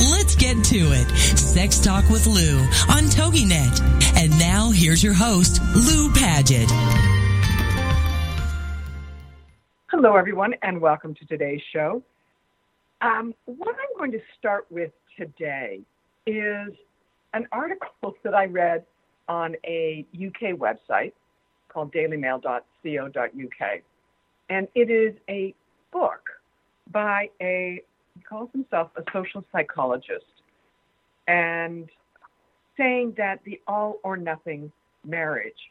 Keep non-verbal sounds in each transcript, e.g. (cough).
Let's get to it. Sex Talk with Lou on TogiNet. And now here's your host, Lou Paget. Hello, everyone, and welcome to today's show. Um, what I'm going to start with today is an article (laughs) that I read on a UK website called dailymail.co.uk. And it is a book by a, calls himself a social psychologist, and saying that the all or nothing marriage,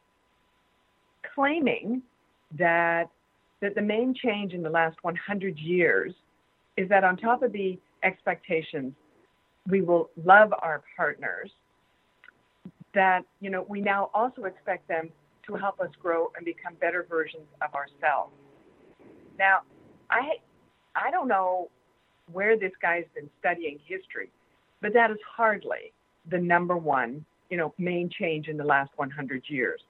claiming that that the main change in the last 100 years is that on top of the expectations, we will love our partners that you know we now also expect them to help us grow and become better versions of ourselves. Now, I I don't know where this guy's been studying history, but that is hardly the number one, you know, main change in the last 100 years.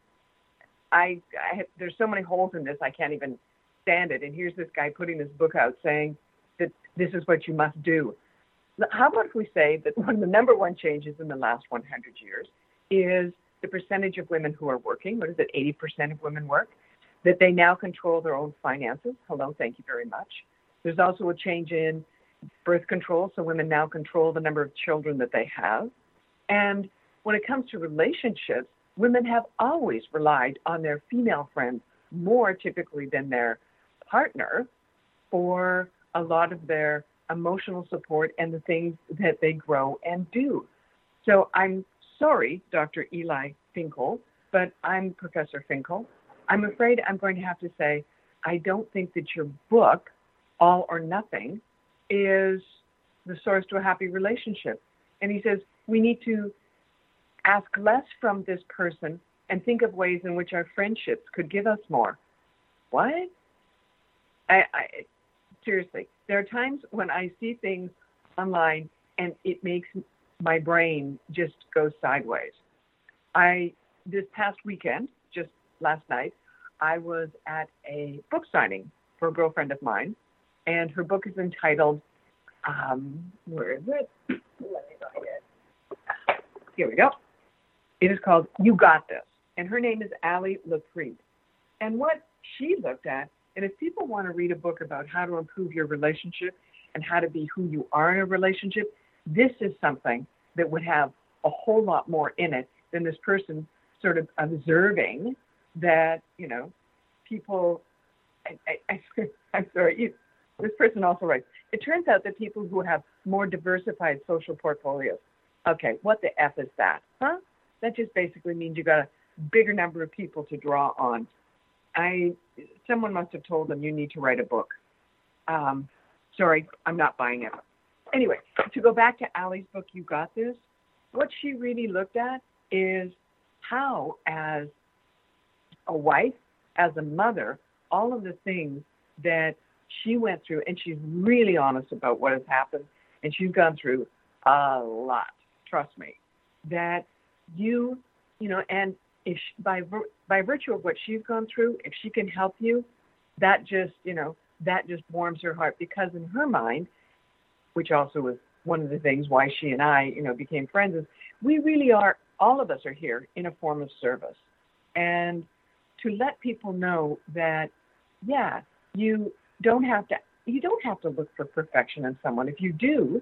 I, I have, there's so many holes in this I can't even stand it. And here's this guy putting this book out saying that this is what you must do. How about if we say that one of the number one changes in the last 100 years is the percentage of women who are working. What is it? 80% of women work. That they now control their own finances. Hello, thank you very much. There's also a change in birth control, so women now control the number of children that they have. And when it comes to relationships, women have always relied on their female friends more typically than their partner for a lot of their emotional support and the things that they grow and do. So I'm sorry, Dr. Eli Finkel, but I'm Professor Finkel. I'm afraid I'm going to have to say I don't think that your book, All or Nothing, is the source to a happy relationship. And he says we need to ask less from this person and think of ways in which our friendships could give us more. What? I, I seriously, there are times when I see things online and it makes my brain just go sideways. I this past weekend, just last night, I was at a book signing for a girlfriend of mine, and her book is entitled, um, where is it? Let me find it. Here we go. It is called You Got This, and her name is Ali LaPrete. And what she looked at, and if people want to read a book about how to improve your relationship and how to be who you are in a relationship, this is something that would have a whole lot more in it than this person sort of observing that, you know, people, I, (laughs) I'm sorry, this person also writes, it turns out that people who have more diversified social portfolios, okay, what the F is that? Huh? That just basically means you got a bigger number of people to draw on. I, someone must have told them you need to write a book. Um, sorry, I'm not buying it anyway, to go back to Ali's book, You Got This, what she really looked at is how, as a wife, as a mother, all of the things that she went through, and she's really honest about what has happened, and she's gone through a lot, trust me, that you, you know, and if she, by by virtue of what she's gone through, if she can help you, that just, you know, that just warms her heart because in her mind, which also was one of the things why she and I, you know, became friends, is we really are, all of us are here in a form of service. And to let people know that, yeah, you don't have to, you don't have to look for perfection in someone. If you do,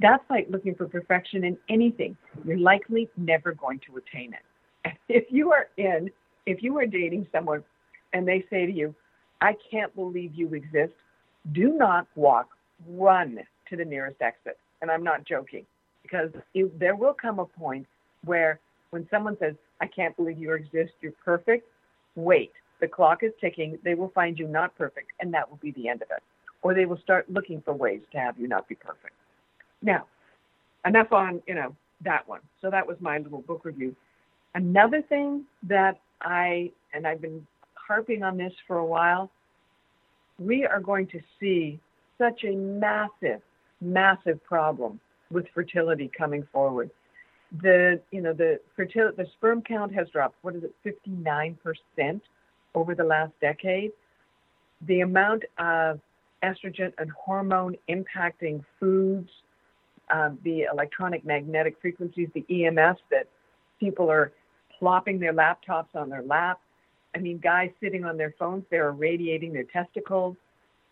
That's like looking for perfection in anything. You're likely never going to attain it. (laughs) If you are in, if you are dating someone and they say to you, I can't believe you exist, do not walk, run to the nearest exit. And I'm not joking because it, there will come a point where when someone says, I can't believe you exist, you're perfect, wait. The clock is ticking. They will find you not perfect, and that will be the end of it. Or they will start looking for ways to have you not be perfect. Now, enough on, you know, that one. So that was my little book review. Another thing that I, and I've been harping on this for a while, we are going to see such a massive, massive problem with fertility coming forward. The you know the fertility the sperm count has dropped. What is it, 59 percent over the last decade? The amount of estrogen and hormone impacting foods, um, the electronic magnetic frequencies, the EMS that people are plopping their laptops on their lap. I mean, guys sitting on their phones, they're irradiating their testicles.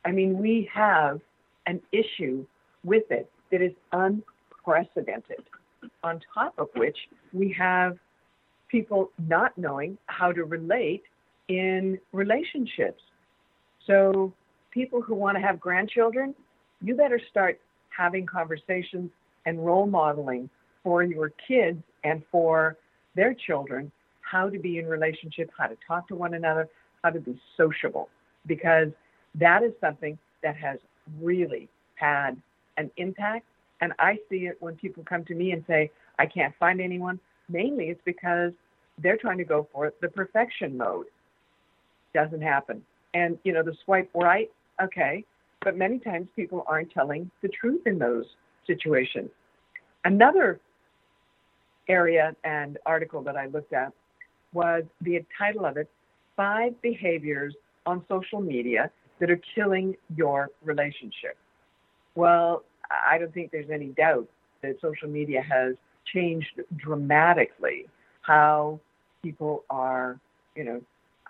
I mean, we have an issue with it that is unprecedented. On top of which, we have people not knowing how to relate in relationships. So, people who want to have grandchildren, you better start having conversations and role modeling for your kids and for their children how to be in relationship, how to talk to one another, how to be sociable, because that is something that has really had an impact. And I see it when people come to me and say, I can't find anyone. Mainly it's because they're trying to go for the perfection mode. Doesn't happen. And, you know, the swipe right, okay. But many times people aren't telling the truth in those situations. Another area and article that I looked at was the title of it Five Behaviors on Social Media That Are Killing Your Relationship. Well, I don't think there's any doubt that social media has changed dramatically how people are, you know,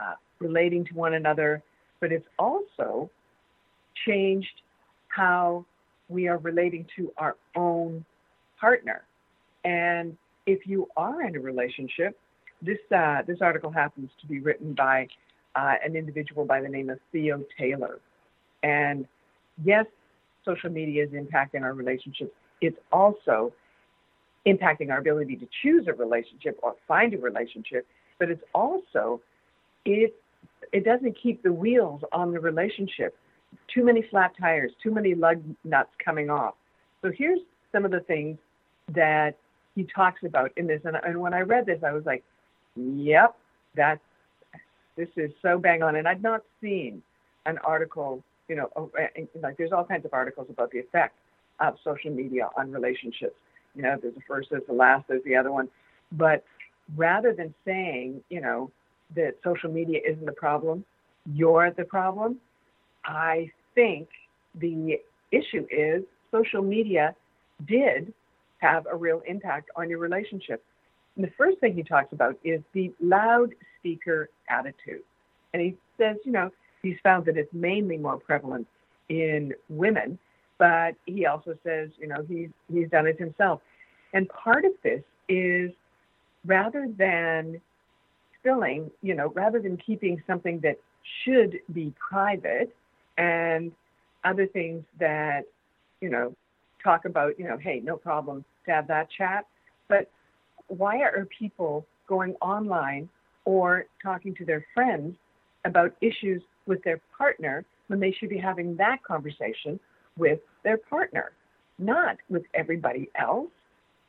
uh, relating to one another, but it's also changed how we are relating to our own partner. And if you are in a relationship, this uh, this article happens to be written by uh, an individual by the name of Theo Taylor. And yes, social media is impacting our relationships. It's also impacting our ability to choose a relationship or find a relationship. But it's also it it doesn't keep the wheels on the relationship. Too many flat tires, too many lug nuts coming off. So here's some of the things that he talks about in this. And, and when I read this, I was like, Yep, that's this is so bang on. And I'd not seen an article, you know, oh, eh, eh, like there's all kinds of articles about the effect of social media on relationships. You know, there's the first, there's the last, there's the other one. But rather than saying, you know, that social media isn't the problem, you're the problem, I think the issue is social media did have a real impact on your relationship. And the first thing he talks about is the loudspeaker attitude. And he says, you know, he's found that it's mainly more prevalent in women, but he also says, you know, he's he's done it himself. And part of this is rather than you know, rather than keeping something that should be private and other things that, you know, talk about, you know, hey, no problem to have that chat, but why are people going online or talking to their friends about issues with their partner when they should be having that conversation with their partner, not with everybody else?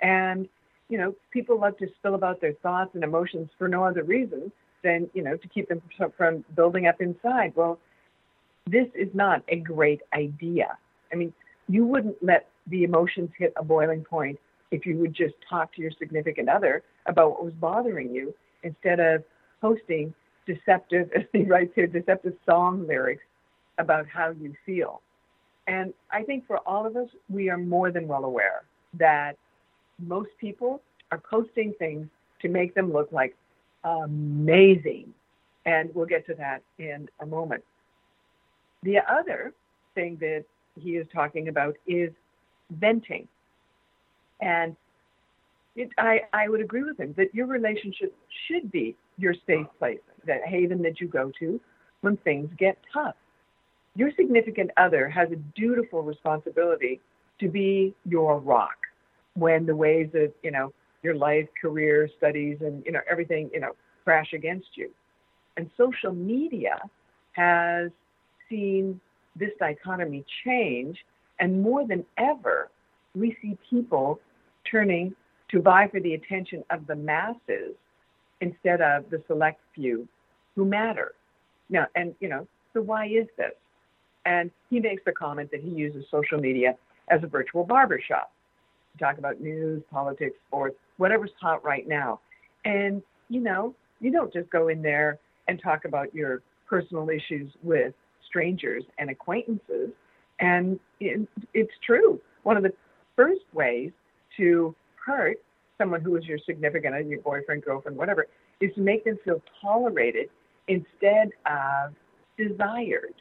And, you know, people love to spill about their thoughts and emotions for no other reason than, you know, to keep them from building up inside. Well, this is not a great idea. I mean, you wouldn't let the emotions hit a boiling point if you would just talk to your significant other about what was bothering you instead of posting deceptive, as (laughs) he writes here, deceptive song lyrics about how you feel. And I think for all of us, we are more than well aware that most people are posting things to make them look like amazing. And we'll get to that in a moment. The other thing that he is talking about is venting. And it, I, I would agree with him that your relationship should be your safe place, that haven that you go to when things get tough. Your significant other has a dutiful responsibility to be your rock when the waves of, you know, your life, career, studies, and, you know, everything, you know, crash against you. And social media has seen this dichotomy change. And more than ever, we see people turning to vie for the attention of the masses instead of the select few who matter. Now, and you know, so why is this? And he makes the comment that he uses social media as a virtual barbershop to talk about news, politics, sports, whatever's hot right now. And you know, you don't just go in there and talk about your personal issues with strangers and acquaintances. And it, it's true. One of the first ways to hurt someone who is your significant other, your boyfriend, girlfriend, whatever, is to make them feel tolerated instead of desired.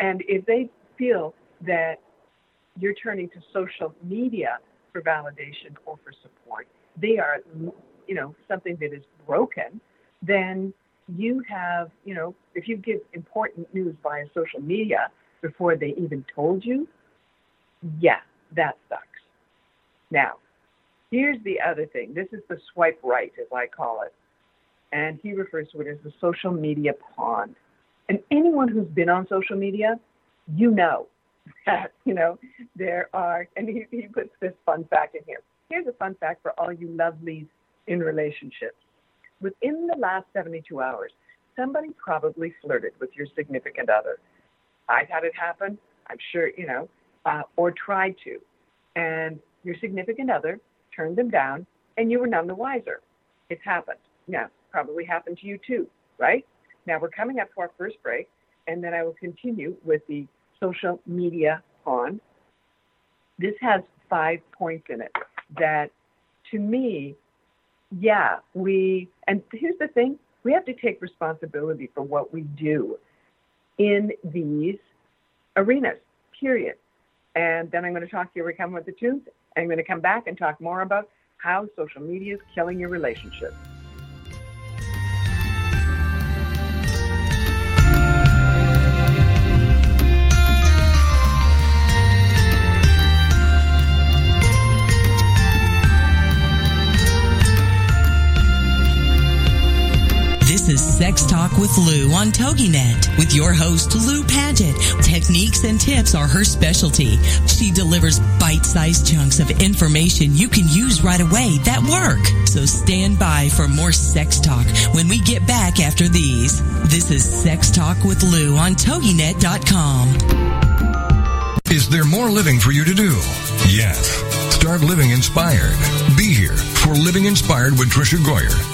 And if they feel that you're turning to social media for validation or for support, they are, you know, something that is broken, then you have, you know, if you give important news via social media before they even told you, yeah, that sucks. Now, here's the other thing. This is the swipe right, as I call it. And he refers to it as the social media pond. And anyone who's been on social media, you know (laughs) that, you know, there are, and he, he puts this fun fact in here. Here's a fun fact for all you lovelies in relationships within the last 72 hours, somebody probably flirted with your significant other. I've had it happen. I'm sure, you know, uh, or tried to. And your significant other turned them down, and you were none the wiser. It's happened. Now, probably happened to you too, right? Now, we're coming up to our first break, and then I will continue with the social media on. This has five points in it that, to me, yeah, we, and here's the thing we have to take responsibility for what we do in these arenas, period. And then I'm going to talk to you, come with the tunes, I'm going to come back and talk more about how social media is killing your relationship. Sex Talk with Lou on TogiNet with your host, Lou Paget. Techniques and tips are her specialty. She delivers bite-sized chunks of information you can use right away that work. So stand by for more sex talk when we get back after these. This is Sex Talk with Lou on TogiNet.com. Is there more living for you to do? Yes. Start living inspired. Be here for Living Inspired with Tricia Goyer.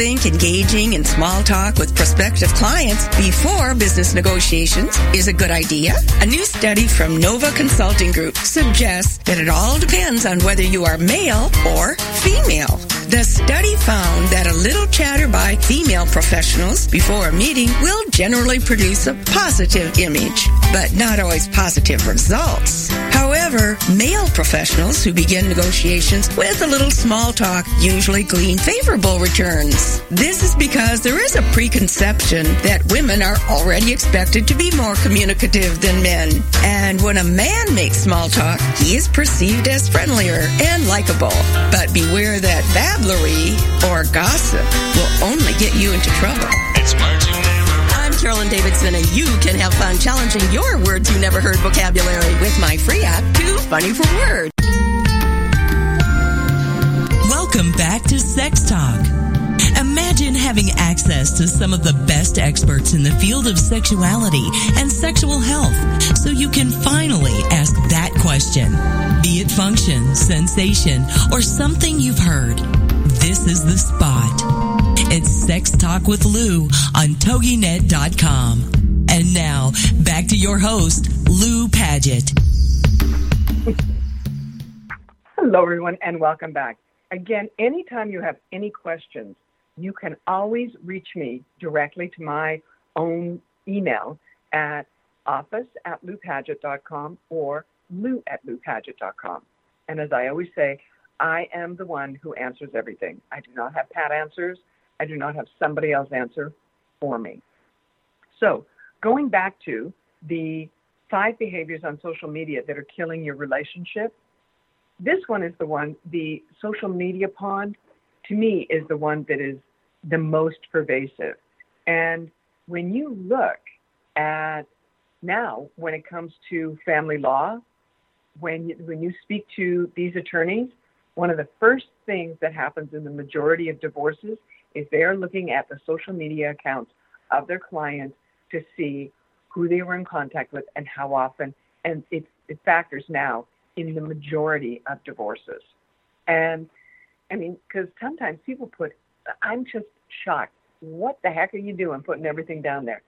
Think engaging in small talk with prospective clients before business negotiations is a good idea? A new study from Nova Consulting Group suggests that it all depends on whether you are male or female. The study found that a little chatter by female professionals before a meeting will generally produce a positive image, but not always positive results. However, male professionals who begin negotiations with a little small talk usually glean favorable returns. This is because there is a preconception that women are already expected to be more communicative than men. And when a man makes small talk, he is perceived as friendlier and likable. But beware that babblery or gossip will only get you into trouble. It's Margie. I'm Carolyn Davidson, and you can have fun challenging your words you never heard vocabulary with my free app, Too Funny for Words. Welcome back to Sex Talk. Imagine having access to some of the best experts in the field of sexuality and sexual health so you can finally ask that question. Be it function, sensation, or something you've heard. This is the spot. It's Sex Talk with Lou on TogiNet.com. And now, back to your host, Lou Paget. Hello, everyone, and welcome back. Again, anytime you have any questions, you can always reach me directly to my own email at office at loupaget.com or lou at loupaget.com. And as I always say, I am the one who answers everything. I do not have pat answers. I do not have somebody else answer for me. So, going back to the five behaviors on social media that are killing your relationship, this one is the one, the social media pond, to me, is the one that is the most pervasive. And when you look at now, when it comes to family law, when you, when you speak to these attorneys, one of the first things that happens in the majority of divorces is they're looking at the social media accounts of their clients to see who they were in contact with and how often. And it, it factors now in the majority of divorces. And I mean, because sometimes people put, I'm just shocked. What the heck are you doing putting everything down there?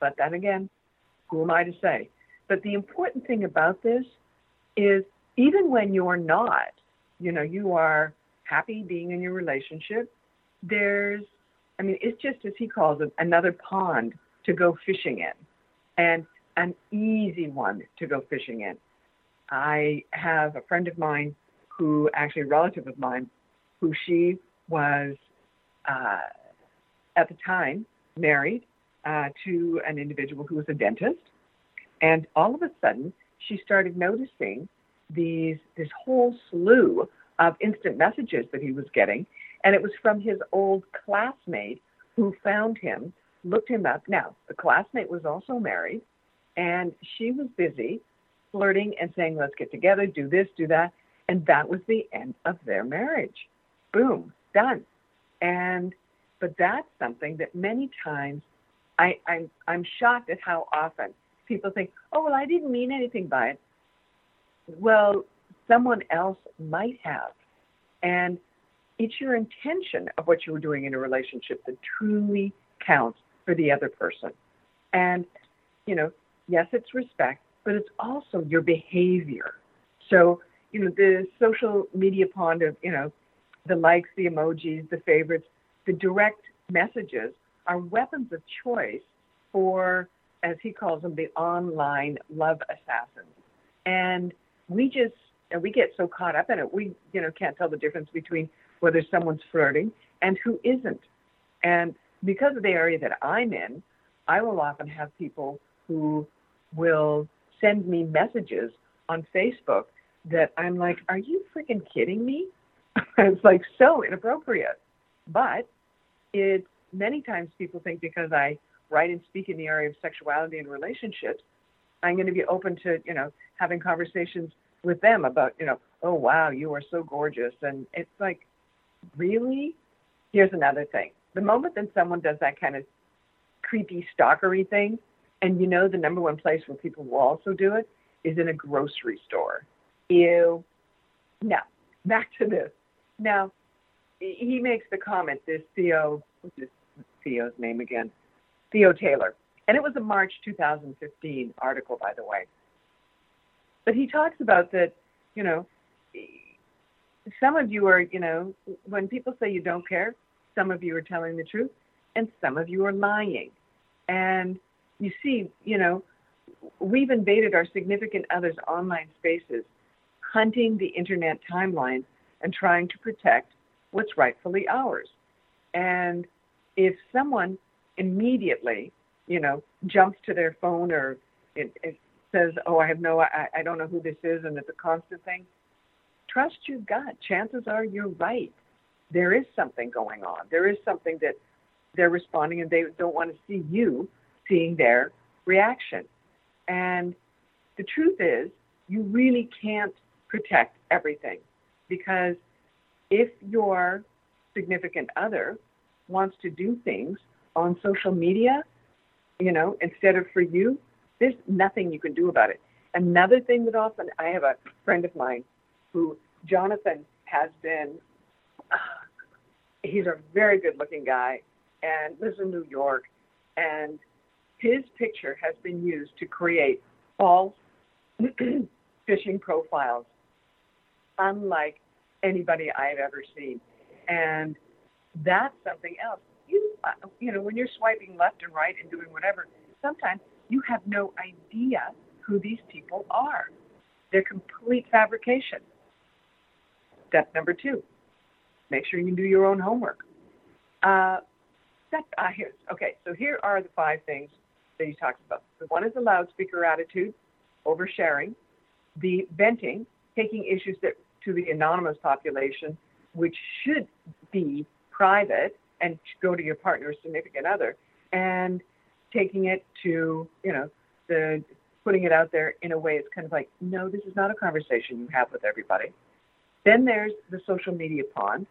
But then again, who am I to say? But the important thing about this is even when you're not, you know, you are happy being in your relationship, there's, I mean, it's just as he calls it, another pond to go fishing in and an easy one to go fishing in. I have a friend of mine who, actually a relative of mine, who she was uh, at the time married uh, to an individual who was a dentist, and all of a sudden she started noticing these this whole slew of instant messages that he was getting, and it was from his old classmate who found him, looked him up. Now the classmate was also married, and she was busy flirting and saying, "Let's get together, do this, do that," and that was the end of their marriage. Boom, done. And but that's something that many times I, I'm I'm shocked at how often people think, oh well, I didn't mean anything by it. Well, someone else might have, and it's your intention of what you were doing in a relationship that truly counts for the other person. And you know, yes, it's respect, but it's also your behavior. So you know, the social media pond of you know, the likes, the emojis, the favorites, the direct messages are weapons of choice for, as he calls them, the online love assassins. And we just, and we get so caught up in it, we, you know, can't tell the difference between whether someone's flirting and who isn't. And because of the area that I'm in, I will often have people who will send me messages on Facebook that I'm like, are you freaking kidding me? (laughs) it's like so inappropriate. But it many times people think because I write and speak in the area of sexuality and relationships, I'm going to be open to, you know, having conversations with them about, you know, oh, wow, you are so gorgeous. And it's like, really? Here's another thing. The moment that someone does that kind of creepy stalkery thing, and you know the number one place where people will also do it is in a grocery store. Ew. Now, back to this. Now, he makes the comment, this Theo, what's this Theo's name again? Theo Taylor. And it was a March 2015 article, by the way. But he talks about that, you know, some of you are, you know, when people say you don't care, some of you are telling the truth, and some of you are lying. And you see, you know, we've invaded our significant others' online spaces, hunting the internet timeline and trying to protect what's rightfully ours. And if someone immediately, you know, jumps to their phone or it, it says, "Oh, I have no, I, I don't know who this is," and it's a constant thing, trust your gut. Chances are you're right. There is something going on. There is something that they're responding, and they don't want to see you seeing their reaction. And the truth is, you really can't protect everything because if your significant other wants to do things on social media, you know, instead of for you, there's nothing you can do about it. Another thing that often, I have a friend of mine who, Jonathan, has been, uh, he's a very good looking guy and lives in New York. And his picture has been used to create false (clears throat) phishing profiles, unlike anybody I've ever seen. And that's something else. You, uh, you know, when you're swiping left and right and doing whatever, sometimes you have no idea who these people are. They're complete fabrication. Step number two, make sure you do your own homework. Uh, step, uh, here's, okay, so here are the five things that he talks about. The one is the loudspeaker attitude, oversharing, the venting, taking issues that to the anonymous population, which should be private and go to your partner or significant other, and taking it to, you know, the putting it out there in a way it's kind of like, no, this is not a conversation you have with everybody. Then there's the social media pond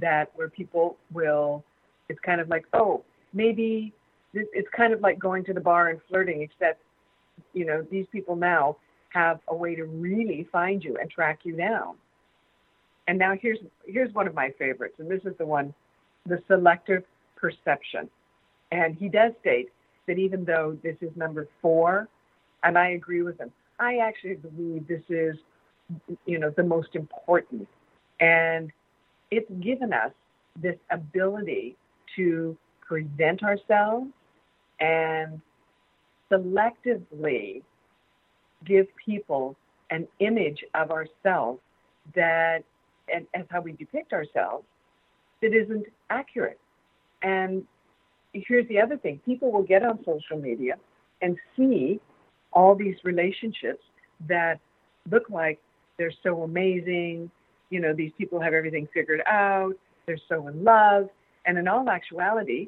that where people will it's kind of like, oh, maybe it's kind of like going to the bar and flirting, except, you know, these people now have a way to really find you and track you down. And now here's here's one of my favorites, and this is the one, the selective perception. And he does state that even though this is number four, and I agree with him, I actually believe this is, you know, the most important. And it's given us this ability to present ourselves and selectively give people an image of ourselves that, and as how we depict ourselves, that isn't accurate. And here's the other thing people will get on social media and see all these relationships that look like they're so amazing. You know, these people have everything figured out, they're so in love. And in all actuality,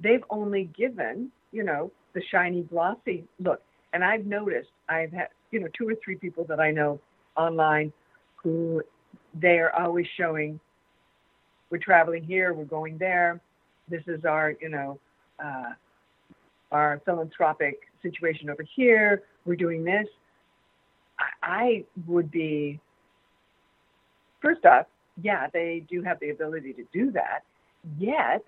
they've only given, you know, the shiny, glossy look. And I've noticed, I've had, you know, two or three people that I know online who they are always showing, we're traveling here, we're going there. This is our, you know, uh, our philanthropic situation over here. We're doing this. I would be, first off, yeah, they do have the ability to do that. Yet,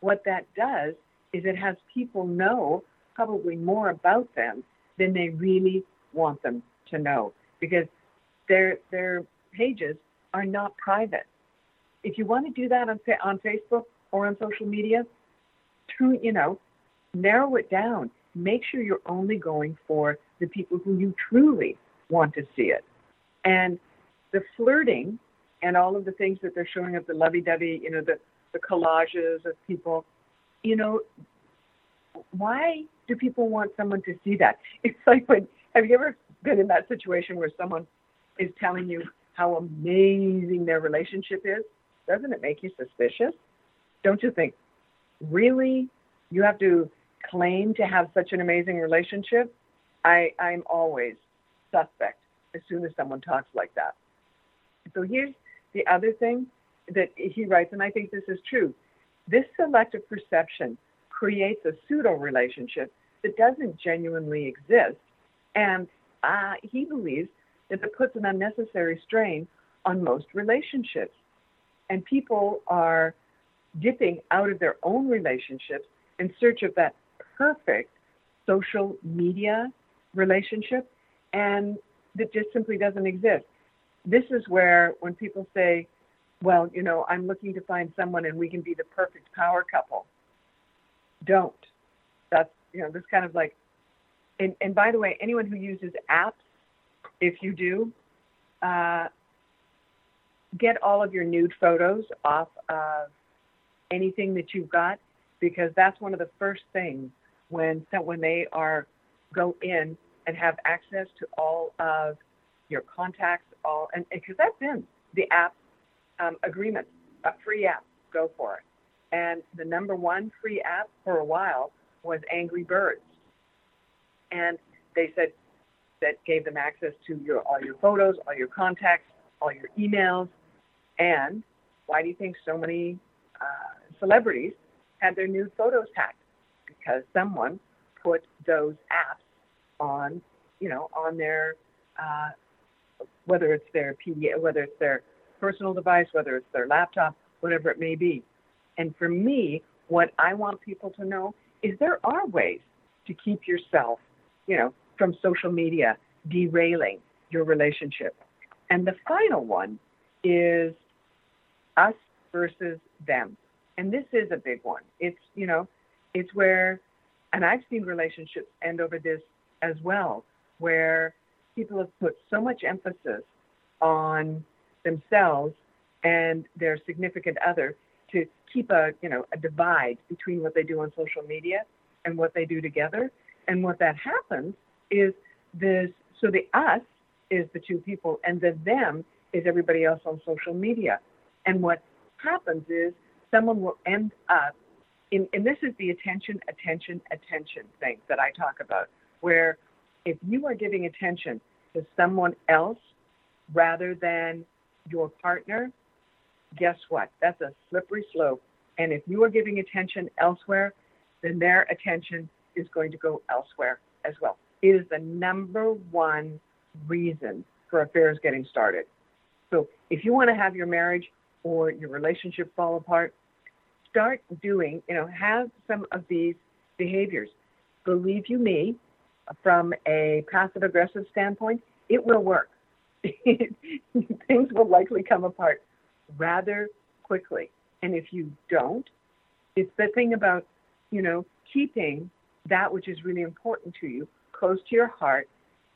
what that does is it has people know probably more about them than they really want them to know because their their pages are not private. If you want to do that on on Facebook or on social media, to you know, narrow it down. Make sure you're only going for the people who you truly want to see it. And the flirting and all of the things that they're showing up, the lovey-dovey, you know, the the collages of people. You know, why do people want someone to see that? (laughs) It's like when have you ever been in that situation where someone is telling you how amazing their relationship is? Doesn't it make you suspicious? Don't you think, really? You have to claim to have such an amazing relationship? I, I'm always suspect as soon as someone talks like that. So here's the other thing that he writes, and I think this is true. This selective perception creates a pseudo relationship that doesn't genuinely exist. And uh, he believes that it puts an unnecessary strain on most relationships. And people are dipping out of their own relationships in search of that perfect social media relationship, and that just simply doesn't exist. this is where when people say, well, you know, I'm looking to find someone and we can be the perfect power couple. Don't. That's, you know, this kind of like, and, and by the way, anyone who uses apps, if you do, uh, get all of your nude photos off of anything that you've got because that's one of the first things when when they are go in and have access to all of your contacts, all and because that's in the app um, agreement, a free app, go for it. And the number one free app for a while was Angry Birds, and they said that gave them access to your all your photos, all your contacts, all your emails, and why do you think so many uh, celebrities had their nude photos hacked? Because someone put those apps on, you know, on their uh, whether it's their PDA, whether it's their personal device, whether it's their laptop, whatever it may be. And for me, what I want people to know is there are ways to keep yourself, you know, from social media derailing your relationship. And the final one is us versus them. And this is a big one. It's, you know, it's where, and I've seen relationships end over this as well, where people have put so much emphasis on themselves and their significant other to keep a, you know, a divide between what they do on social media and what they do together. And what that happens is this, so the us is the two people and the them is everybody else on social media. And what happens is someone will end up in, and this is the attention, attention, attention thing that I talk about, where if you are giving attention to someone else rather than your partner, guess what? That's a slippery slope. And if you are giving attention elsewhere, then their attention is going to go elsewhere as well. It is the number one reason for affairs getting started. So if you want to have your marriage or your relationship fall apart, start doing, you know, have some of these behaviors. Believe you me, from a passive aggressive standpoint, it will work. (laughs) Things will likely come apart rather quickly. And if you don't, it's the thing about, you know, keeping that which is really important to you close to your heart,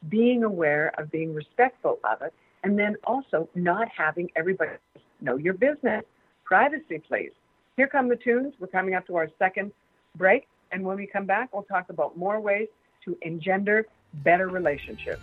being aware of being respectful of it, and then also not having everybody know your business. Privacy, please. Here come the tunes. We're coming up to our second break. And when we come back, we'll talk about more ways to engender better relationships.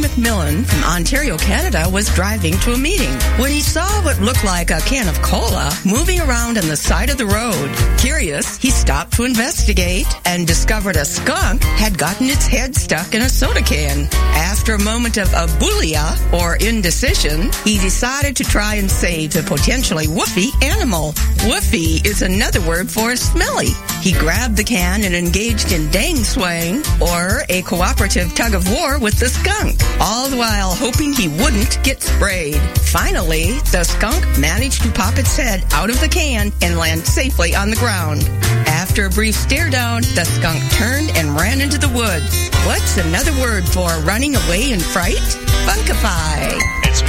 McMillan from Ontario, Canada was driving to a meeting when he saw what looked like a can of cola moving around on the side of the road. Curious, he stopped to investigate and discovered a skunk had gotten its head stuck in a soda can. After a moment of abulia or indecision, he decided to try and save the potentially woofy animal. Woofy is another word for smelly. He grabbed the can and engaged in dang swang or a cooperative tug of war with the skunk all the while hoping he wouldn't get sprayed. Finally, the skunk managed to pop its head out of the can and land safely on the ground. After a brief stare down, the skunk turned and ran into the woods. What's another word for running away in fright? Funkify. It's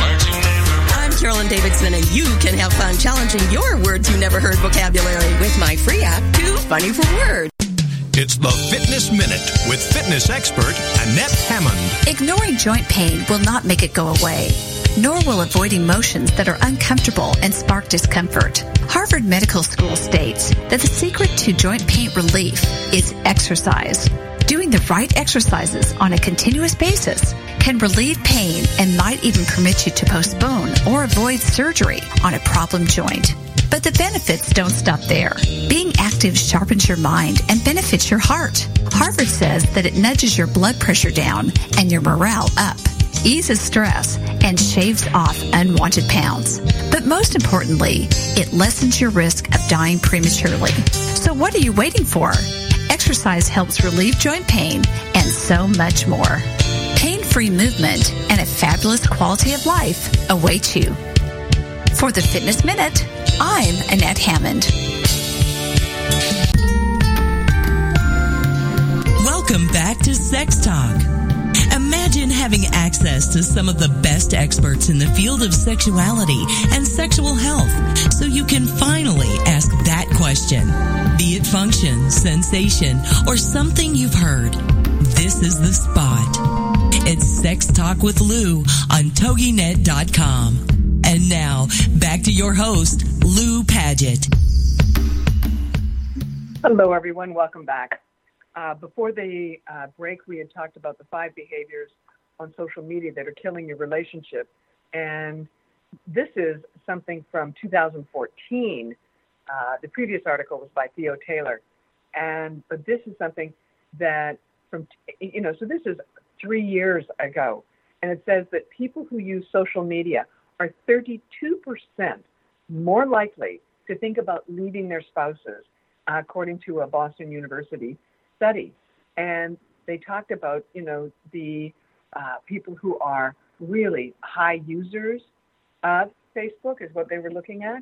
I'm Carolyn Davidson, and you can have fun challenging your words you never heard vocabulary with my free app, Too Funny for Words. It's the Fitness Minute with fitness expert Annette Hammond. Ignoring joint pain will not make it go away, nor will avoiding motions that are uncomfortable and spark discomfort. Harvard Medical School states that the secret to joint pain relief is exercise. Doing the right exercises on a continuous basis can relieve pain and might even permit you to postpone or avoid surgery on a problem joint. But the benefits don't stop there. Being active sharpens your mind and benefits your heart. Harvard says that it nudges your blood pressure down and your morale up, eases stress, and shaves off unwanted pounds. But most importantly, it lessens your risk of dying prematurely. So what are you waiting for? Exercise helps relieve joint pain and so much more. Pain-free movement and a fabulous quality of life await you. For the Fitness Minute, I'm Annette Hammond. Welcome back to Sex Talk. Imagine having access to some of the best experts in the field of sexuality and sexual health so you can finally ask that question. Be it function, sensation, or something you've heard. This is the spot. It's Sex Talk with Lou on TogiNet.com. And now, back to your host, Lou Paget. Hello, everyone. Welcome back. Uh, before the uh, break, we had talked about the five behaviors on social media that are killing your relationship. And this is something from 2014. Uh, the previous article was by Theo Taylor. And, but this is something that from, you know, so this is three years ago. And it says that people who use social media are 32% more likely to think about leaving their spouses, according to a Boston University study. And they talked about, you know, the uh, people who are really high users of Facebook is what they were looking at.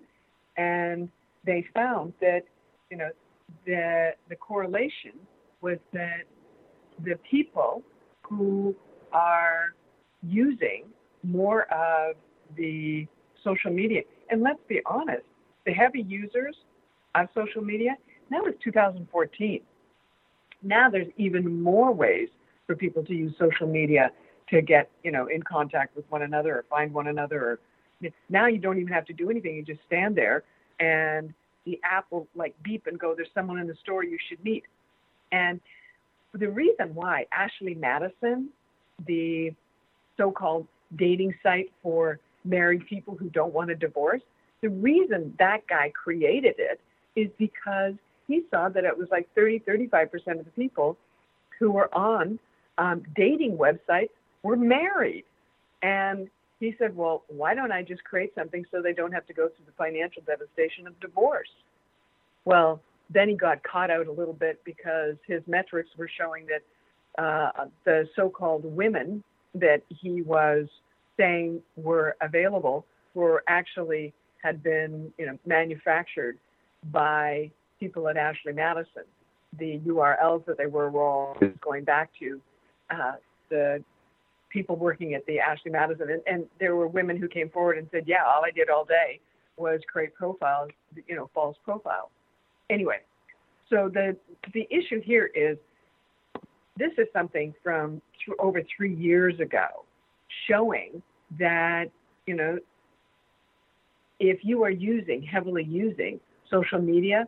And they found that, you know, the, the correlation was that the people who are using more of the social media. And let's be honest, the heavy users of social media, that was 2014. Now there's even more ways for people to use social media to get, you know, in contact with one another or find one another. Or now you don't even have to do anything. You just stand there and the app will like beep and go, there's someone in the store you should meet. And the reason why Ashley Madison, the so-called dating site for married people who don't want a divorce. The reason that guy created it is because he saw that it was like 30, 35% of the people who were on um, dating websites were married. And he said, well, why don't I just create something so they don't have to go through the financial devastation of divorce? Well, then he got caught out a little bit because his metrics were showing that uh, the so called women that he was saying were available were actually had been you know manufactured by people at Ashley Madison. The URLs that they were were all going back to uh, the people working at the Ashley Madison, and, and there were women who came forward and said, "Yeah, all I did all day was create profiles, you know, false profiles." Anyway, so the the issue here is this is something from th- over three years ago, showing that, you know, if you are using, heavily using social media,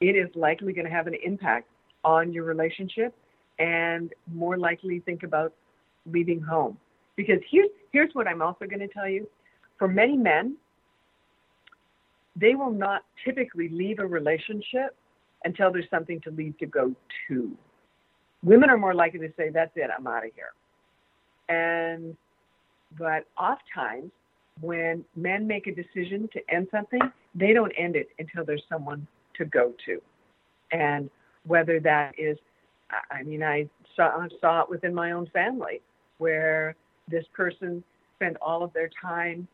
it is likely going to have an impact on your relationship and more likely think about leaving home. Because here's, here's what I'm also going to tell you. For many men, they will not typically leave a relationship until there's something to leave to go to. Women are more likely to say, That's it, I'm out of here. And but oftentimes, when men make a decision to end something, they don't end it until there's someone to go to. And whether that is, I mean, I saw, saw it within my own family where this person spent all of their time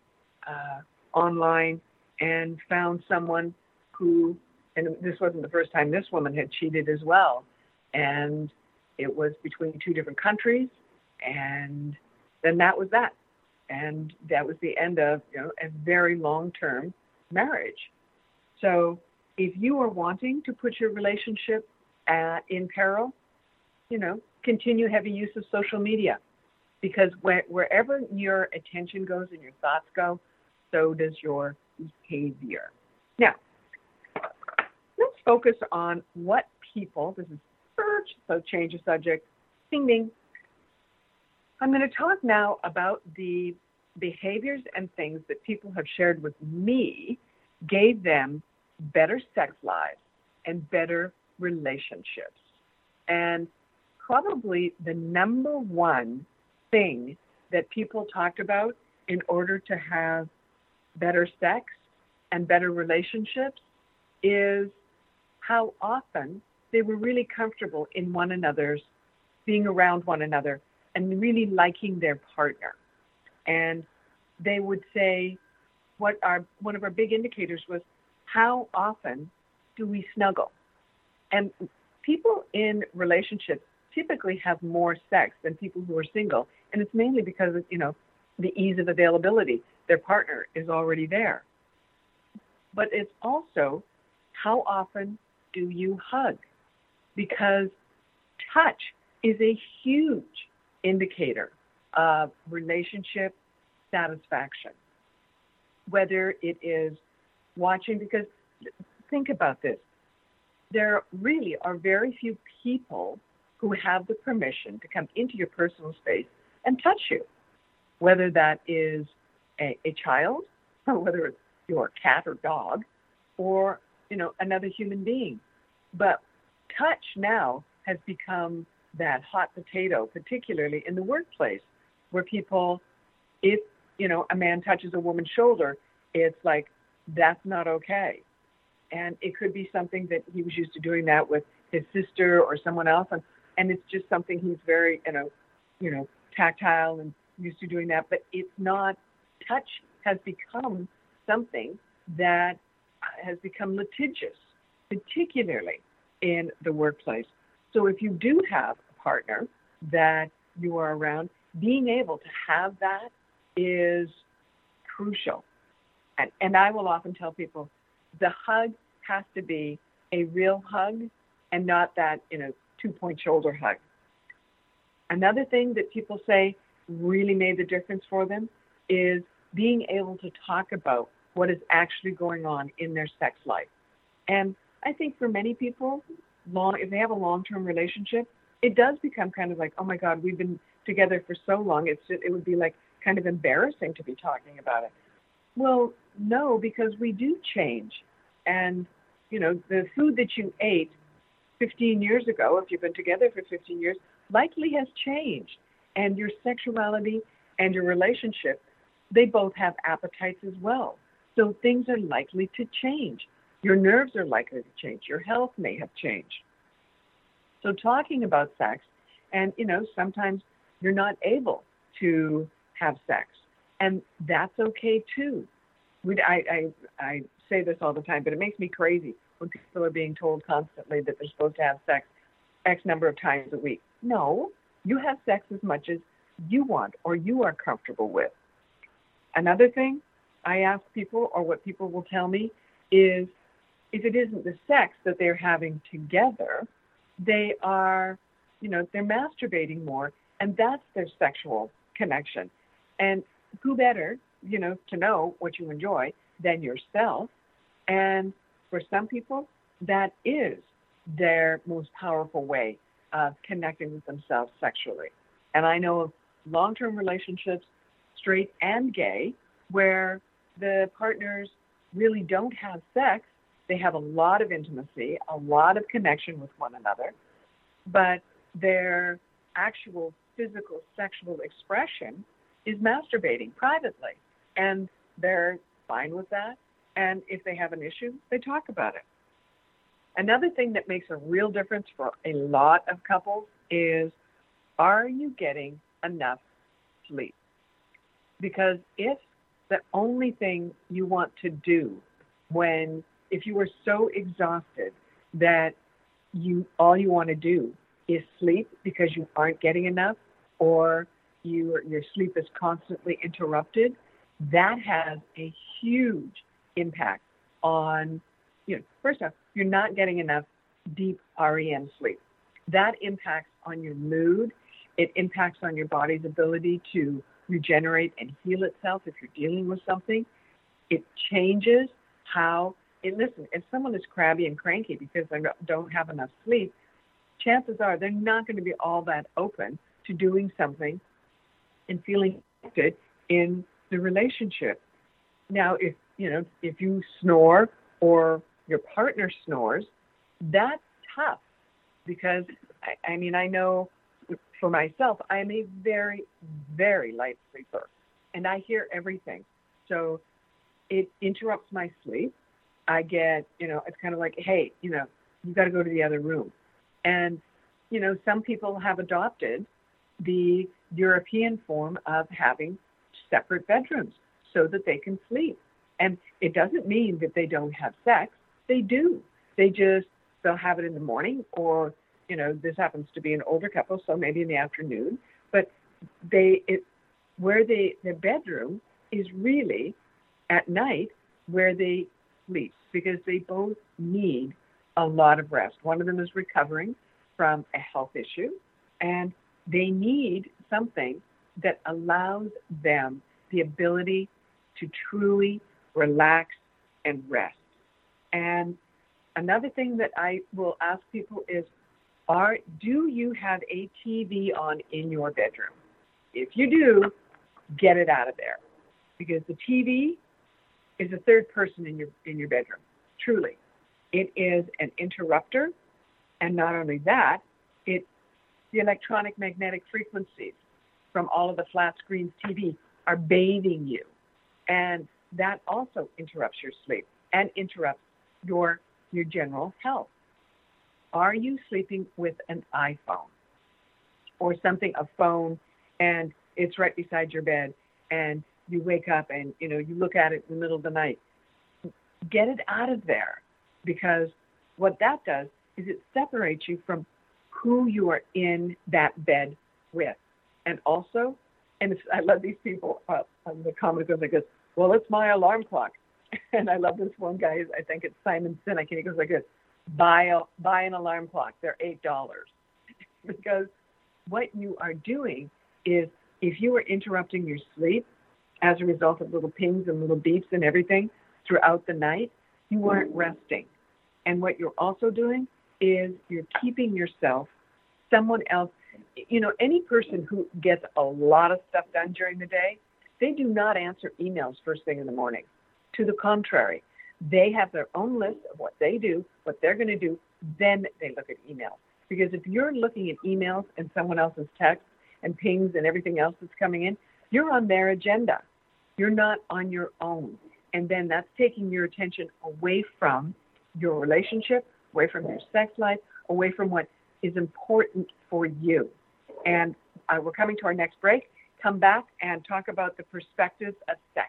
uh, online and found someone who, and this wasn't the first time this woman had cheated as well. And it was between two different countries. And then that was that and that was the end of you know a very long term marriage. So if you are wanting to put your relationship uh, in peril, you know, continue heavy use of social media because where, wherever your attention goes and your thoughts go, so does your behavior. Now, let's focus on what people, this is church, so change the subject. Ding ding. I'm going to talk now about the behaviors and things that people have shared with me gave them better sex lives and better relationships. And probably the number one thing that people talked about in order to have better sex and better relationships is how often they were really comfortable in one another's being around one another and really liking their partner. And they would say, what our one of our big indicators was how often do we snuggle? And people in relationships typically have more sex than people who are single, and it's mainly because of you know the ease of availability. Their partner is already there. But it's also how often do you hug? Because touch is a huge indicator of relationship satisfaction. Whether it is watching, because think about this there really are very few people who have the permission to come into your personal space and touch you, whether that is a, a child, or (laughs) whether it's your cat or dog, or you know another human being. But touch now has become that hot potato, particularly in the workplace, where people, if you know a man touches a woman's shoulder, it's like that's not okay, and it could be something that he was used to doing that with his sister or someone else, and and it's just something he's very you know, you know, tactile and used to doing that. But it's not touch has become something that has become litigious, particularly in the workplace. So if you do have partner that you are around, being able to have that is crucial. And, and I will often tell people the hug has to be a real hug and not that, you know, two point shoulder hug. Another thing that people say really made the difference for them is being able to talk about what is actually going on in their sex life. And I think for many people, long if they have a long-term relationship, it does become kind of like, oh my God, we've been together for so long. It's just, it would be like kind of embarrassing to be talking about it. Well, no, because we do change, and you know the food that you ate 15 years ago, if you've been together for 15 years, likely has changed, and your sexuality and your relationship, they both have appetites as well. So things are likely to change. Your nerves are likely to change. Your health may have changed. So talking about sex, and you know, sometimes you're not able to have sex, and that's okay too. I, I, I say this all the time, but it makes me crazy when people are being told constantly that they're supposed to have sex X number of times a week. No, you have sex as much as you want or you are comfortable with. Another thing I ask people, or what people will tell me, is if it isn't the sex that they're having together, they are, you know, they're masturbating more, and that's their sexual connection. And who better, you know, to know what you enjoy than yourself? And for some people, that is their most powerful way of connecting with themselves sexually. And I know of long term relationships, straight and gay, where the partners really don't have sex. They have a lot of intimacy, a lot of connection with one another, but their actual physical sexual expression is masturbating privately. And they're fine with that. And if they have an issue, they talk about it. Another thing that makes a real difference for a lot of couples is are you getting enough sleep? Because if the only thing you want to do when if you are so exhausted that you all you want to do is sleep because you aren't getting enough or you, your sleep is constantly interrupted, that has a huge impact on you know first off you're not getting enough deep REM sleep. That impacts on your mood. It impacts on your body's ability to regenerate and heal itself if you're dealing with something. It changes how, listen, if someone is crabby and cranky because they don't have enough sleep, chances are they're not going to be all that open to doing something and feeling connected in the relationship. Now, if you know if you snore or your partner snores, that's tough because I, I mean I know for myself I'm a very very light sleeper and I hear everything, so it interrupts my sleep. I get you know it's kind of like hey you know you got to go to the other room, and you know some people have adopted the European form of having separate bedrooms so that they can sleep. And it doesn't mean that they don't have sex. They do. They just they'll have it in the morning or you know this happens to be an older couple so maybe in the afternoon but they it where they their bedroom is really at night where they sleep because they both need a lot of rest one of them is recovering from a health issue and they need something that allows them the ability to truly relax and rest. And another thing that I will ask people is are do you have a TV on in your bedroom? If you do, get it out of there. Because the TV is a third person in your in your bedroom. Truly. It is an interrupter and not only that, it the electronic magnetic frequencies from all of the flat screens TV are bathing you. And that also interrupts your sleep and interrupts your your general health. Are you sleeping with an iPhone or something, a phone, and it's right beside your bed, and you wake up and you know you look at it in the middle of the night? Get it out of there, because what that does is it separates you from who you are in that bed with, and also, and I love these people. Uh, the comment goes like this well, it's my alarm clock. (laughs) And I love this one guy. I think it's Simon Sinek, and he goes like this: buy a buy an alarm clock. They're eight dollars (laughs) because what you are doing is if you are interrupting your sleep as a result of little pings and little beeps and everything throughout the night, you aren't resting. And what you're also doing is you're keeping yourself someone else. You know, any person who gets a lot of stuff done during the day they do not answer emails first thing in the morning. To the contrary, they have their own list of what they do, what they're going to do, then they look at emails. Because if you're looking at emails and someone else's text and pings and everything else that's coming in, you're on their agenda. You're not on your own. And then that's taking your attention away from your relationship, away from your sex life, away from what is important for you. And uh, we're coming to our next break come back and talk about the perspectives of sex.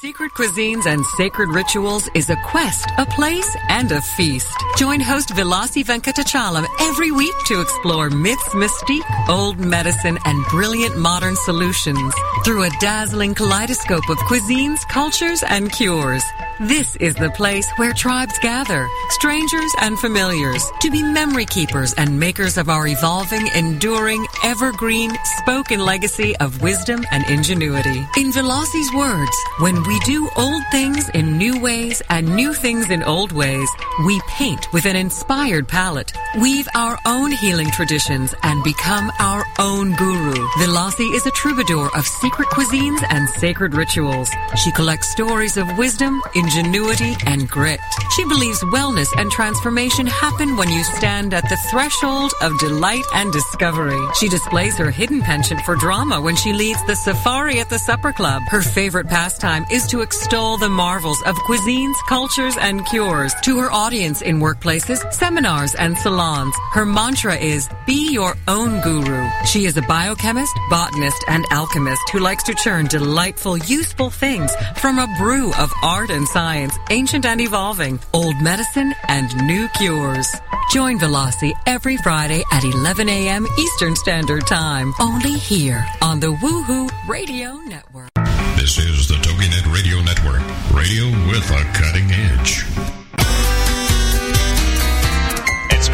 Secret Cuisines and Sacred Rituals is a quest, a place, and a feast. Join host Vilasi Venkatachalam every week to explore myths, mystique, old medicine, and brilliant modern solutions through a dazzling kaleidoscope of cuisines, cultures, and cures. This is the place where tribes gather, strangers and familiars, to be memory keepers and makers of our evolving, enduring, evergreen, spoken legacy of wisdom and ingenuity. In Velasi's words, when we do old things in new ways and new things in old ways, we paint with an inspired palette, weave our own healing traditions, and become our own guru. Velasi is a troubadour of secret cuisines and sacred rituals. She collects stories of wisdom, ingenuity, and grit. She believes wellness and transformation happen when you stand at the threshold of delight and discovery. She displays her hidden penchant for drama when she leads the safari at the supper club. Her favorite pastime is to extol the marvels of cuisines, cultures, and cures to her audience in workplaces, seminars, and salons. Her mantra is be your own guru. She is a biochemist, botanist, and alchemist who likes to churn delightful, useful things from a brew of art and science, ancient and evolving, old medicine, and new cures. Join Velasi every Friday at 11 a.m. Eastern Standard Time, only here on the Woohoo Radio Network. This is the TogiNet Radio Network, radio with a cutting edge. It's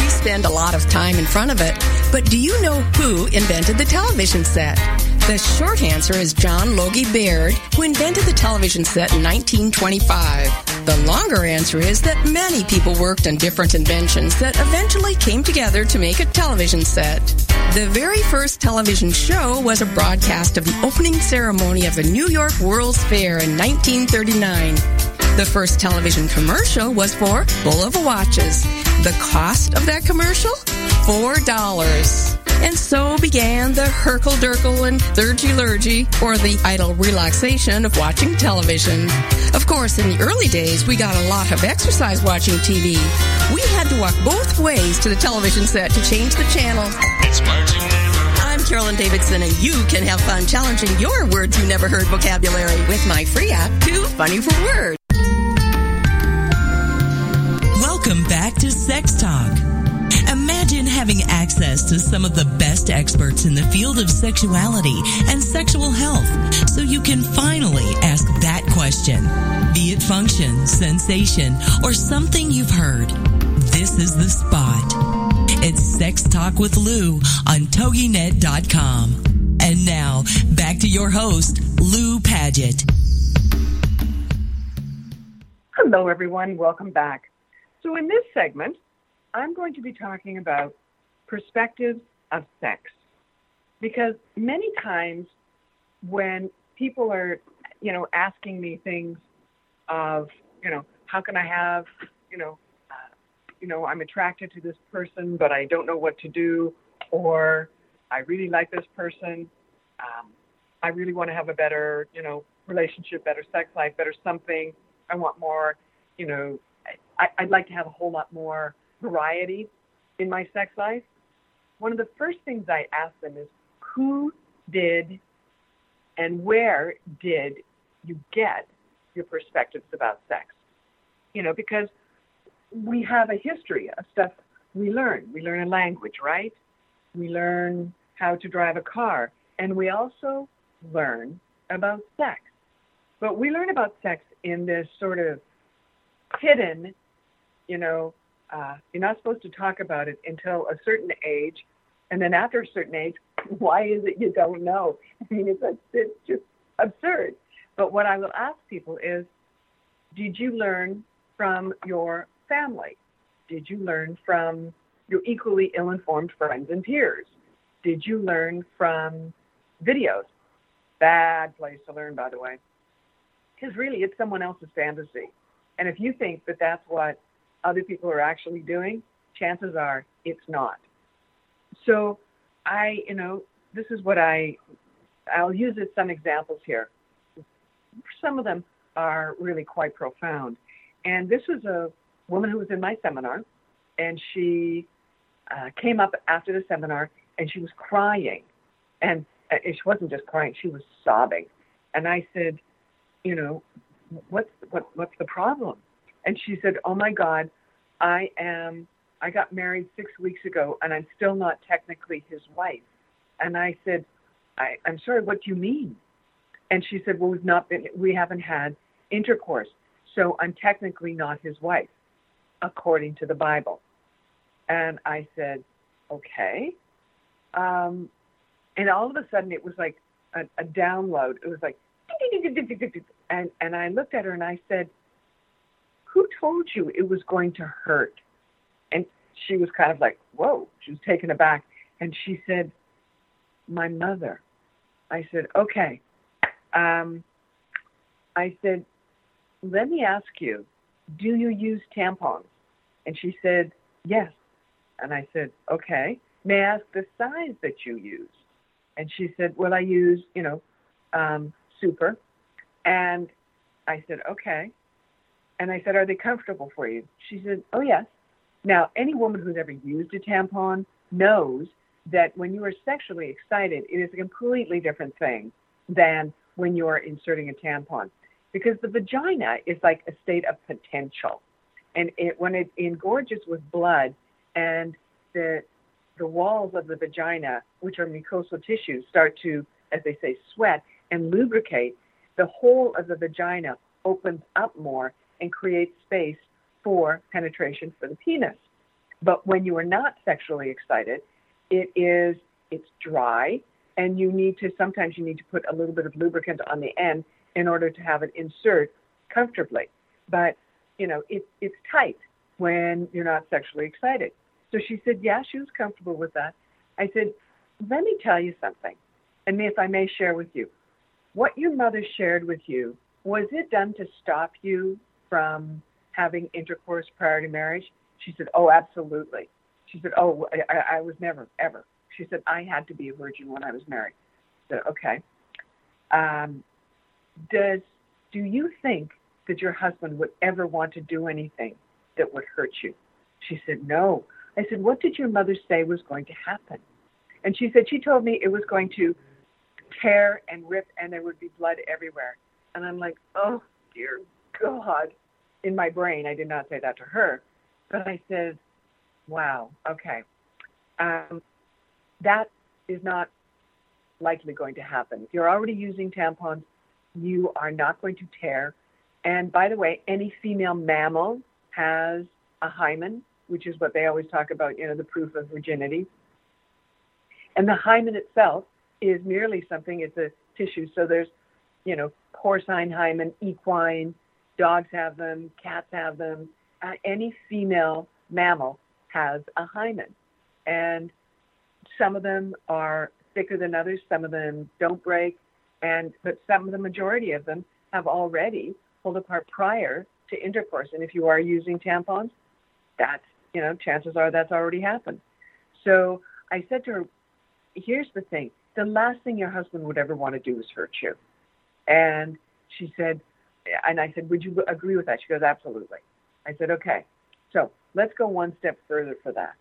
We spend a lot of time in front of it, but do you know who invented the television set? The short answer is John Logie Baird, who invented the television set in 1925. The longer answer is that many people worked on different inventions that eventually came together to make a television set. The very first television show was a broadcast of the opening ceremony of the New York World's Fair in 1939. The first television commercial was for Bulova watches. The cost of that commercial? Four dollars. And so began the Hurkle Durkle and Thurgy Lurgy, or the idle relaxation of watching television. Of course, in the early days, we got a lot of exercise watching TV. We had to walk both ways to the television set to change the channel. It's I'm Carolyn Davidson, and you can have fun challenging your words you never heard vocabulary with my free app, Too Funny for Words. Welcome back to Sex Talk. Having access to some of the best experts in the field of sexuality and sexual health so you can finally ask that question. Be it function, sensation, or something you've heard. This is the spot. It's Sex Talk with Lou on TogiNet.com. And now, back to your host, Lou Paget. Hello, everyone. Welcome back. So, in this segment, I'm going to be talking about perspectives of sex. Because many times when people are, you know, asking me things of, you know, how can I have, you know, uh, you know, I'm attracted to this person, but I don't know what to do, or I really like this person, um, I really want to have a better, you know, relationship, better sex life, better something. I want more, you know, I, I'd like to have a whole lot more variety in my sex life, one of the first things I ask them is who did and where did you get your perspectives about sex? You know, because we have a history of stuff we learn. We learn a language, right? We learn how to drive a car. And we also learn about sex. But we learn about sex in this sort of hidden, you know, uh, you're not supposed to talk about it until a certain age, and then after a certain age, (laughs) why is it you don't know? I mean, it's, it's just absurd. But what I will ask people is, did you learn from your family? Did you learn from your equally ill-informed friends and peers? Did you learn from videos? Bad place to learn, by the way. Because really, it's someone else's fantasy. And if you think that that's what other people are actually doing, chances are it's not. So I, you know, this is what I, I'll use as some examples here. Some of them are really quite profound. And this was a woman who was in my seminar, and she uh, came up after the seminar and she was crying. And uh, she wasn't just crying, she was sobbing. And I said, you know, what's what what's the problem? And she said, Oh my God, I am, I got married six weeks ago and I'm still not technically his wife. And I said, I, I'm sorry, what do you mean? And she said, Well, we've not been, we haven't had intercourse. So I'm technically not his wife, according to the Bible. And I said, Okay. Um, and all of a sudden it was like a, a download. It was like, (laughs) and, and I looked at her and I said, who told you it was going to hurt? And she was kind of like, whoa, she was taken aback. And she said, my mother. I said, okay. Um, I said, let me ask you, do you use tampons? And she said, yes. And I said, okay. May I ask the size that you use? And she said, well, I use, you know, um, super. And I said, okay. And I said, Are they comfortable for you? She said, Oh, yes. Now, any woman who's ever used a tampon knows that when you are sexually excited, it is a completely different thing than when you're inserting a tampon. Because the vagina is like a state of potential. And it, when it engorges with blood and the, the walls of the vagina, which are mucosal tissues, start to, as they say, sweat and lubricate, the whole of the vagina opens up more and create space for penetration for the penis. But when you are not sexually excited, it is it's dry and you need to sometimes you need to put a little bit of lubricant on the end in order to have it insert comfortably. But you know, it's it's tight when you're not sexually excited. So she said, yeah, she was comfortable with that. I said, let me tell you something, and if I may share with you, what your mother shared with you was it done to stop you from having intercourse prior to marriage? She said, oh, absolutely. She said, oh, I, I was never ever. She said, I had to be a virgin when I was married. I said, okay. Um, does do you think that your husband would ever want to do anything that would hurt you? She said, No. I said, What did your mother say was going to happen? And she said, She told me it was going to tear and rip and there would be blood everywhere. And I'm like, Oh, dear God. In my brain, I did not say that to her, but I said, Wow, okay. Um, that is not likely going to happen. If you're already using tampons, you are not going to tear. And by the way, any female mammal has a hymen, which is what they always talk about, you know, the proof of virginity. And the hymen itself is merely something, it's a tissue. So there's, you know, porcine hymen, equine, dogs have them, cats have them. Uh, any female mammal has a hymen. And some of them are thicker than others, some of them don't break, and but some of the majority of them have already pulled apart prior to intercourse. And if you are using tampons, that's you know, chances are that's already happened. So I said to her, here's the thing. The last thing your husband would ever want to do is hurt you. And she said, and I said, would you agree with that? She goes, absolutely. I said, okay. So let's go one step further for that.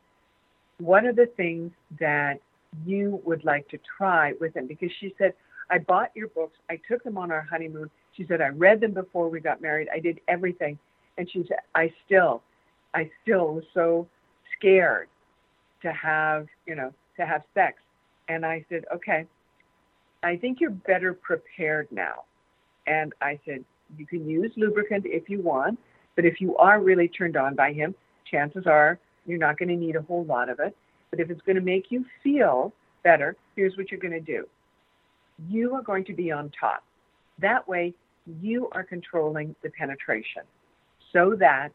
What are the things that you would like to try with him? Because she said, I bought your books. I took them on our honeymoon. She said, I read them before we got married. I did everything. And she said, I still, I still was so scared to have, you know, to have sex. And I said, okay, I think you're better prepared now. And I said, you can use lubricant if you want, but if you are really turned on by him, chances are you're not going to need a whole lot of it. But if it's going to make you feel better, here's what you're going to do. You are going to be on top. That way, you are controlling the penetration so that,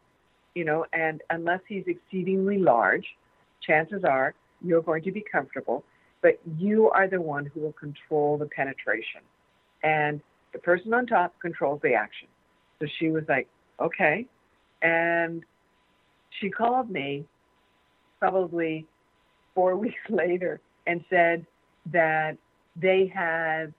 you know, and unless he's exceedingly large, chances are you're going to be comfortable, but you are the one who will control the penetration. And the person on top controls the action. So she was like, okay. And she called me probably four (laughs) weeks later and said that they had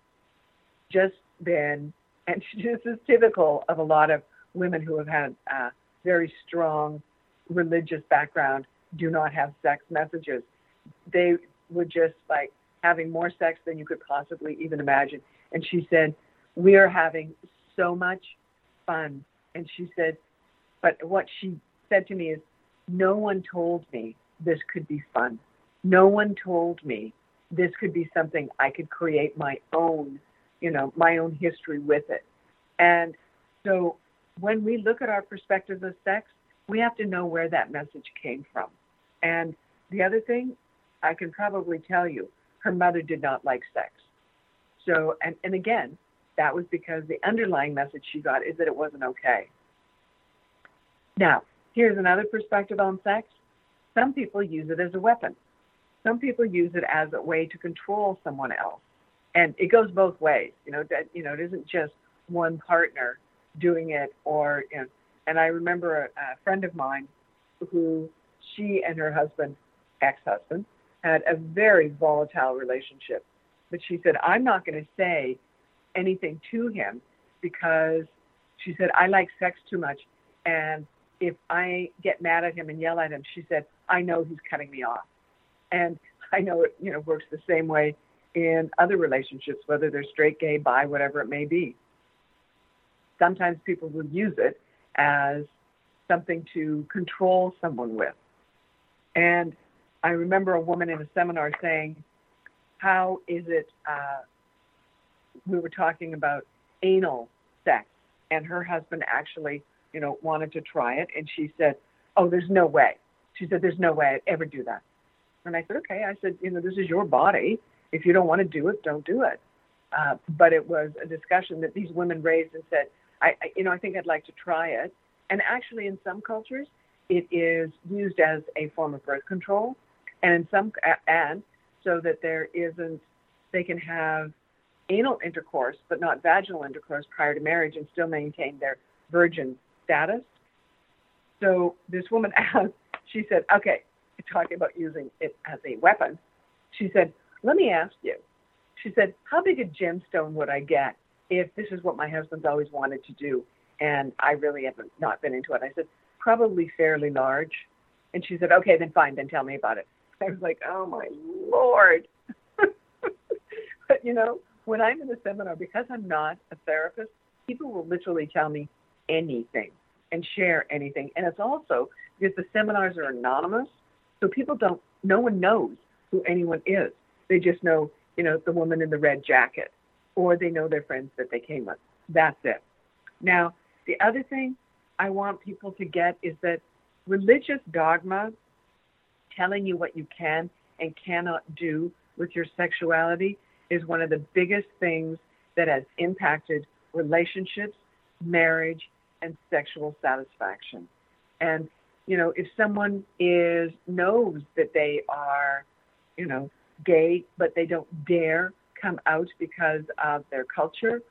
just been, (laughs) and this is typical of a lot of women who have had a very strong religious background, do not have sex messages. They were just like having more sex than you could possibly even imagine. And she said, We are having so much fun. And she said, But what she said to me is, No one told me this could be fun. No one told me this could be something I could create my own, you know, my own history with it. And so when we look at our perspective of sex, we have to know where that message came from. And the other thing, I can probably tell you, her mother did not like sex. So, and, and again, that was because the underlying message she got is that it wasn't okay. Now, here's another perspective on sex. Some people use it as a weapon. Some people use it as a way to control someone else, and it goes both ways. You know that you know it isn't just one partner doing it, or you know, and I remember a, a friend of mine who she and her husband, ex-husband, had a very volatile relationship. But she said, I'm not going to say anything to him because she said, I like sex too much And if I get mad at him and yell at him, she said, I know he's cutting me off. And (laughs) I know it, you know, works the same way in other relationships, whether they're straight, gay, bi, whatever it may be. Sometimes people will use it as something to control someone with. And I remember a woman in a seminar saying, How is it? Uh, we were talking about anal sex, and her husband actually, you know, wanted to try it, and she said, "Oh, there's no way." She said, "There's no way I'd ever do that." And I said, "Okay." I said, "You know, this is your body. If you don't want to do it, don't do it." Uh, but it was a discussion that these women raised and said, I, I, you know, I think I'd like to try it." And actually, in some cultures, it is used as a form of birth control, and in some, and so that there isn't, they can have anal intercourse, but not vaginal intercourse prior to marriage and still maintain their virgin status. So this woman (laughs) asked, she said, okay, talking about using it as a weapon. She said, let me ask you. She said, how big a gemstone would I get if this is what my husband's always wanted to do and I really haven't not been into it? I said, probably fairly large. And she said, okay, then fine, then tell me about it. I was like, oh my lord. (laughs) but you know, when I'm in a seminar, because I'm not a therapist, people will literally tell me anything and share anything. And it's also because the seminars are anonymous, so people don't, no one knows who anyone is. They just know, you know, the woman in the red jacket, or they know their friends that they came with. That's it. Now, the other thing I want people to get is that religious dogma telling you what you can and cannot do with your sexuality is one of the biggest things that has impacted relationships, marriage, and sexual satisfaction. And you know, if someone is knows that they are, you know, gay, but they don't dare come out because of their culture,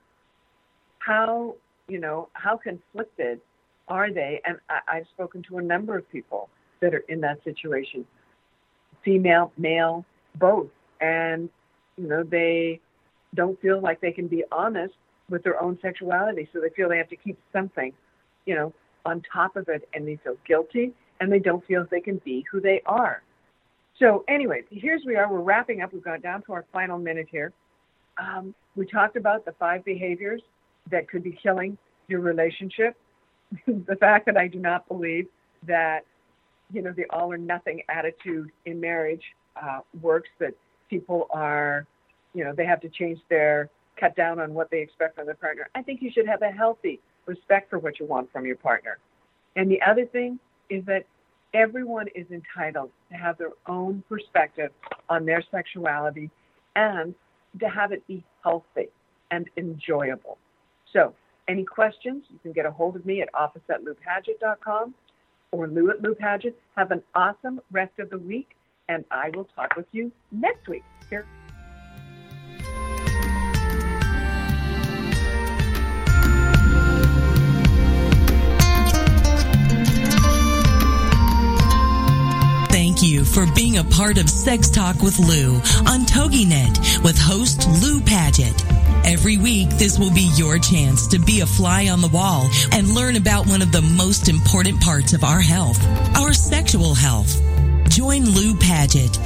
how you know how conflicted are they? And I, I've spoken to a number of people that are in that situation, female, male, both, and you know, they don't feel like they can be honest with their own sexuality. So they feel they have to keep something, you know, on top of it and they feel guilty and they don't feel they can be who they are. So, anyway, here's we are. We're wrapping up. We've got down to our final minute here. Um, we talked about the five behaviors that could be killing your relationship. (laughs) the fact that I do not believe that, you know, the all or nothing attitude in marriage uh, works, that people are, you know, they have to change their cut down on what they expect from their partner. I think you should have a healthy respect for what you want from your partner. And the other thing is that everyone is entitled to have their own perspective on their sexuality and to have it be healthy and enjoyable. So, any questions, you can get a hold of me at office at loupaget.com or Lou at Paget. Have an awesome rest of the week and I will talk with you next week. Here. Thank you for being a part of Sex Talk with Lou on TogiNet with host Lou Paget. Every week, this will be your chance to be a fly on the wall and learn about one of the most important parts of our health, our sexual health. Join Lou Paget